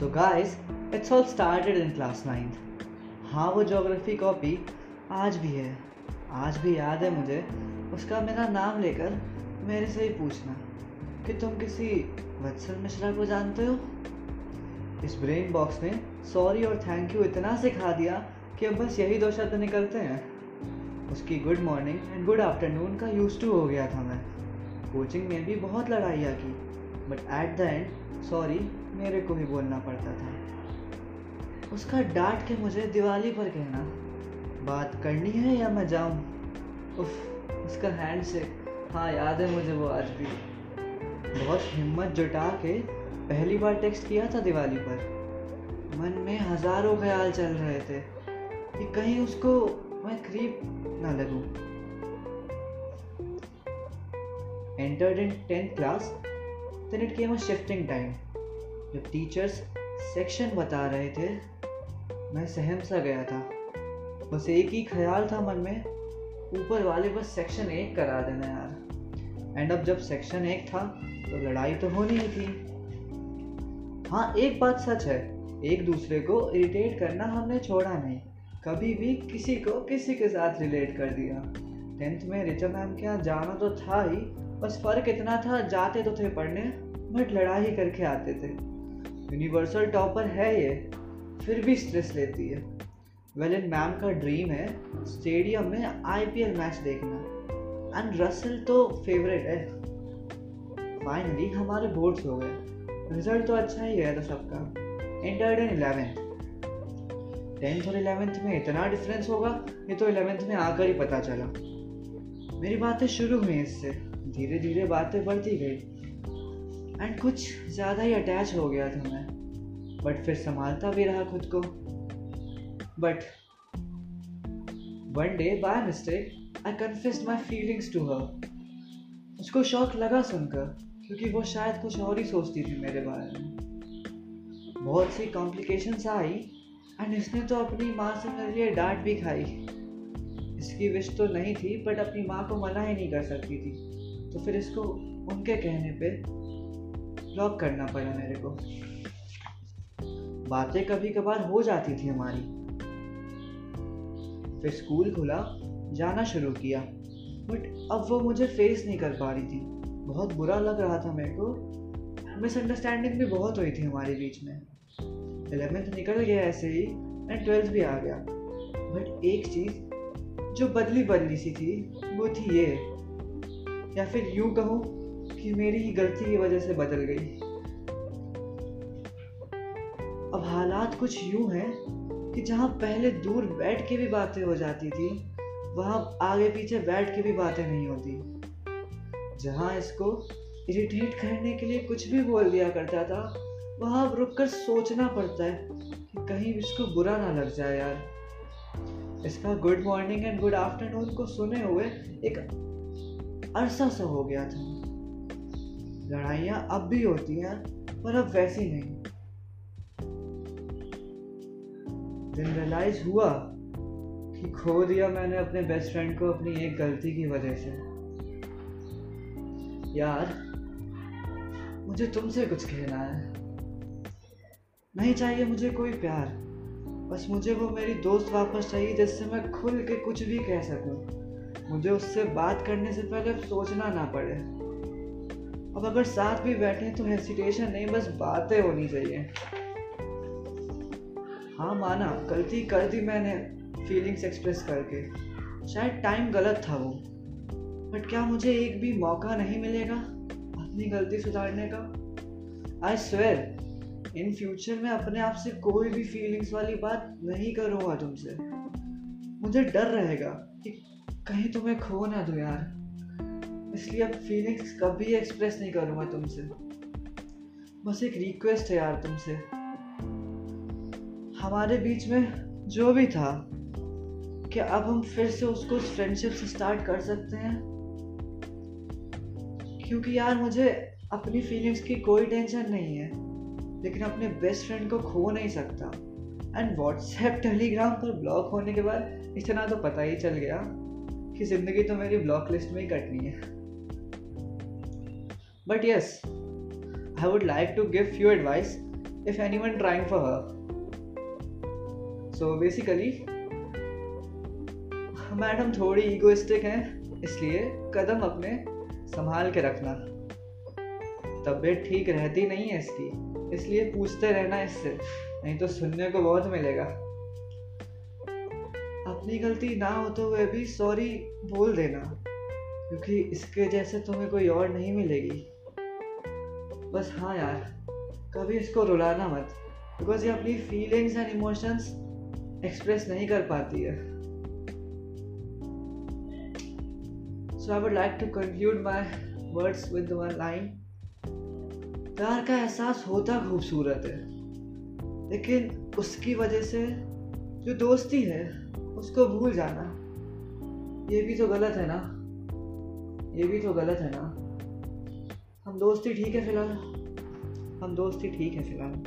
So, guys, it's all started in class 9th. हाँ वो geography copy आज भी है। आज भी याद है मुझे। उसका मेरा नाम लेकर मेरे से ही पूछना कि तुम किसी वत्सल मिश्रा को जानते हो? इस ब्रेन बॉक्स ने सॉरी और थैंक यू इतना सिखा दिया कि अब बस यही दो शब्द निकलते हैं। उसकी good morning and good afternoon का यूज़ टू हो गया था मैं। कोचिंग में भी बहुत लड़ाइयाँ की but at the end sorry मेरे को ही बोलना पड़ता था। उसका डांट के मुझे दिवाली पर कहना। बात करनी है या मैं जाऊँ? उफ, उसका हैंड से। हाँ याद है मुझे वो आज भी। बहुत हिम्मत जुटा के पहली बार टेक्स्ट किया था दिवाली पर। मन में हज़ारों ख्याल चल रहे थे कि कहीं उसको मैं क्रीप ना लगूं। Entered in 10th class then it came a shifting time. जब टीचर्स सेक्शन बता रहे थे, मैं सहम सा गया था। बस एक ही ख्याल था मन में, ऊपर वाले बस सेक्शन एक करा देना यार। एंड अब जब सेक्शन एक था तो लड़ाई तो होनी ही थी। हाँ एक बात सच है, एक दूसरे को इरिटेट करना हमने छोड़ा नहीं। कभी भी किसी को किसी के साथ रिलेट कर दिया। टेंथ में रिचा मैम के यहाँ जाना तो था ही बस फ़र्क इतना था, जाते तो थे पढ़ने, बट लड़ाई करके आते थे। यूनिवर्सल टॉपर है ये, फिर भी स्ट्रेस लेती है। वेल इन मैम का ड्रीम है स्टेडियम में आईपीएल मैच देखना। एंड रसल तो फेवरेट है। फाइनली हमारे बोर्ड्स हो गए। रिज़ल्ट तो अच्छा ही गया था सबका। एंटर्ड इन इलेवेंथ टेंथ और इलेवेंथ में इतना डिफरेंस होगा, ये तो इलेवेंथ में आकर ही पता चला। मेरी बातें शुरू हुई इससे। धीरे धीरे बातें बढ़ती गई। एंड कुछ ज़्यादा ही अटैच हो गया था मैं। बट फिर संभालता भी रहा खुद को। But one day by mistake I confessed my feelings to her उसको शौक लगा सुनकर, क्योंकि वो शायद कुछ और ही सोचती थी मेरे बारे में। बहुत सी कॉम्प्लिकेशंस आई एंड इसने तो अपनी माँ से मेरे लिए डांट भी खाई। इसकी विश तो नहीं थी बट अपनी माँ को मना ही नहीं कर सकती थी। तो फिर इसको उनके कहने पे ब्लॉक करना पड़ा मेरे को। बातें कभी कभार हो जाती थी हमारी। फिर स्कूल खुला, जाना शुरू किया बट अब वो मुझे फेस नहीं कर पा रही थी। बहुत बुरा लग रहा था मेरे को। मिसअंडरस्टैंडिंग भी बहुत हुई थी हमारे बीच में। एलेवेंथ निकल गया ऐसे ही एंड ट्वेल्थ भी आ गया। बट एक चीज़ जो बदली बदली सी थी, वो थी ये। या फिर यूँ कहूँ कि मेरी ही गलती की वजह से बदल गई। अब हालात कुछ यूँ हैं कि जहाँ पहले दूर बैठ के भी बातें हो जाती थी, वहाँ आगे पीछे बैठ के भी बातें नहीं होती। जहाँ इसको इरिटेट करने के लिए कुछ भी बोल दिया करता था, वहाँ अब रुक कर सोचना पड़ता है कि कहीं इसको बुरा ना लग जाए यार। इसका good morning and good afternoon को सुने हुए एक अरसा सा हो गया था। लड़ाइयाँ अब भी होती हैं, पर अब वैसी नहीं। दिन रियलाइज़ हुआ कि खो दिया मैंने अपने बेस्ट फ्रेंड को अपनी एक गलती की वजह से। यार, मुझे तुमसे कुछ कहना है। नहीं चाहिए मुझे कोई प्यार, बस मुझे वो मेरी दोस्त वापस चाहिए जिससे मैं खुल के कुछ भी कह सकूँ। मुझे उससे बात करने से पहले सोचना ना पड़े। अब अगर साथ भी बैठे तो हेसिटेशन नहीं, बस बातें होनी चाहिए। हाँ माना, गलती कर दी मैंने फीलिंग्स एक्सप्रेस करके। शायद टाइम गलत था वो। बट क्या मुझे एक भी मौका नहीं मिलेगा अपनी गलती सुधारने का? आई स्वेर इन फ्यूचर में अपने आप से कोई भी फीलिंग्स वाली बात नहीं करूँगा तुमसे। मुझे डर रहेगा कि कहीं तुम्हें खो ना दो यार। इसलिए अब फीलिंग्स कभी एक्सप्रेस नहीं करूँगा तुमसे। बस एक रिक्वेस्ट है यार तुमसे। हमारे बीच में जो भी था, क्या अब हम फिर से उसको उस फ्रेंडशिप से स्टार्ट कर सकते हैं? क्योंकि यार मुझे अपनी फीलिंग्स की कोई टेंशन नहीं है, लेकिन अपने बेस्ट फ्रेंड को खो नहीं सकता। एंड व्हाट्सएप टेलीग्राम पर ब्लॉक होने के बाद, इतना तो पता ही चल गया। कि ज़िंदगी तो मेरी ब्लॉक लिस्ट में ही कटनी है। But yes I would like to give you advice if anyone trying for her. So basically, madam थोड़ी ईगोइस्टिक हैं इसलिए कदम अपने संभाल के रखना। तबीयत ठीक रहती नहीं है इसकी इसलिए पूछते रहना इससे नहीं तो सुनने को बहुत मिलेगा। अपनी गलती ना होते हुए भी सॉरी बोल देना, क्योंकि इसके जैसे तुम्हें कोई और नहीं मिलेगी। बस हाँ यार, कभी इसको रुलाना मत बिकॉज़ ये अपनी फीलिंग्स एंड इमोशंस एक्सप्रेस नहीं कर पाती है। So I would like to conclude my words with one line प्यार का एहसास होता खूबसूरत है, लेकिन उसकी वजह से जो दोस्ती है उसको भूल जाना। ये भी तो गलत है ना? ये भी तो गलत है ना? हम दोस्ती ठीक है फ़िलहाल। हम दोस्ती ठीक है फ़िलहाल।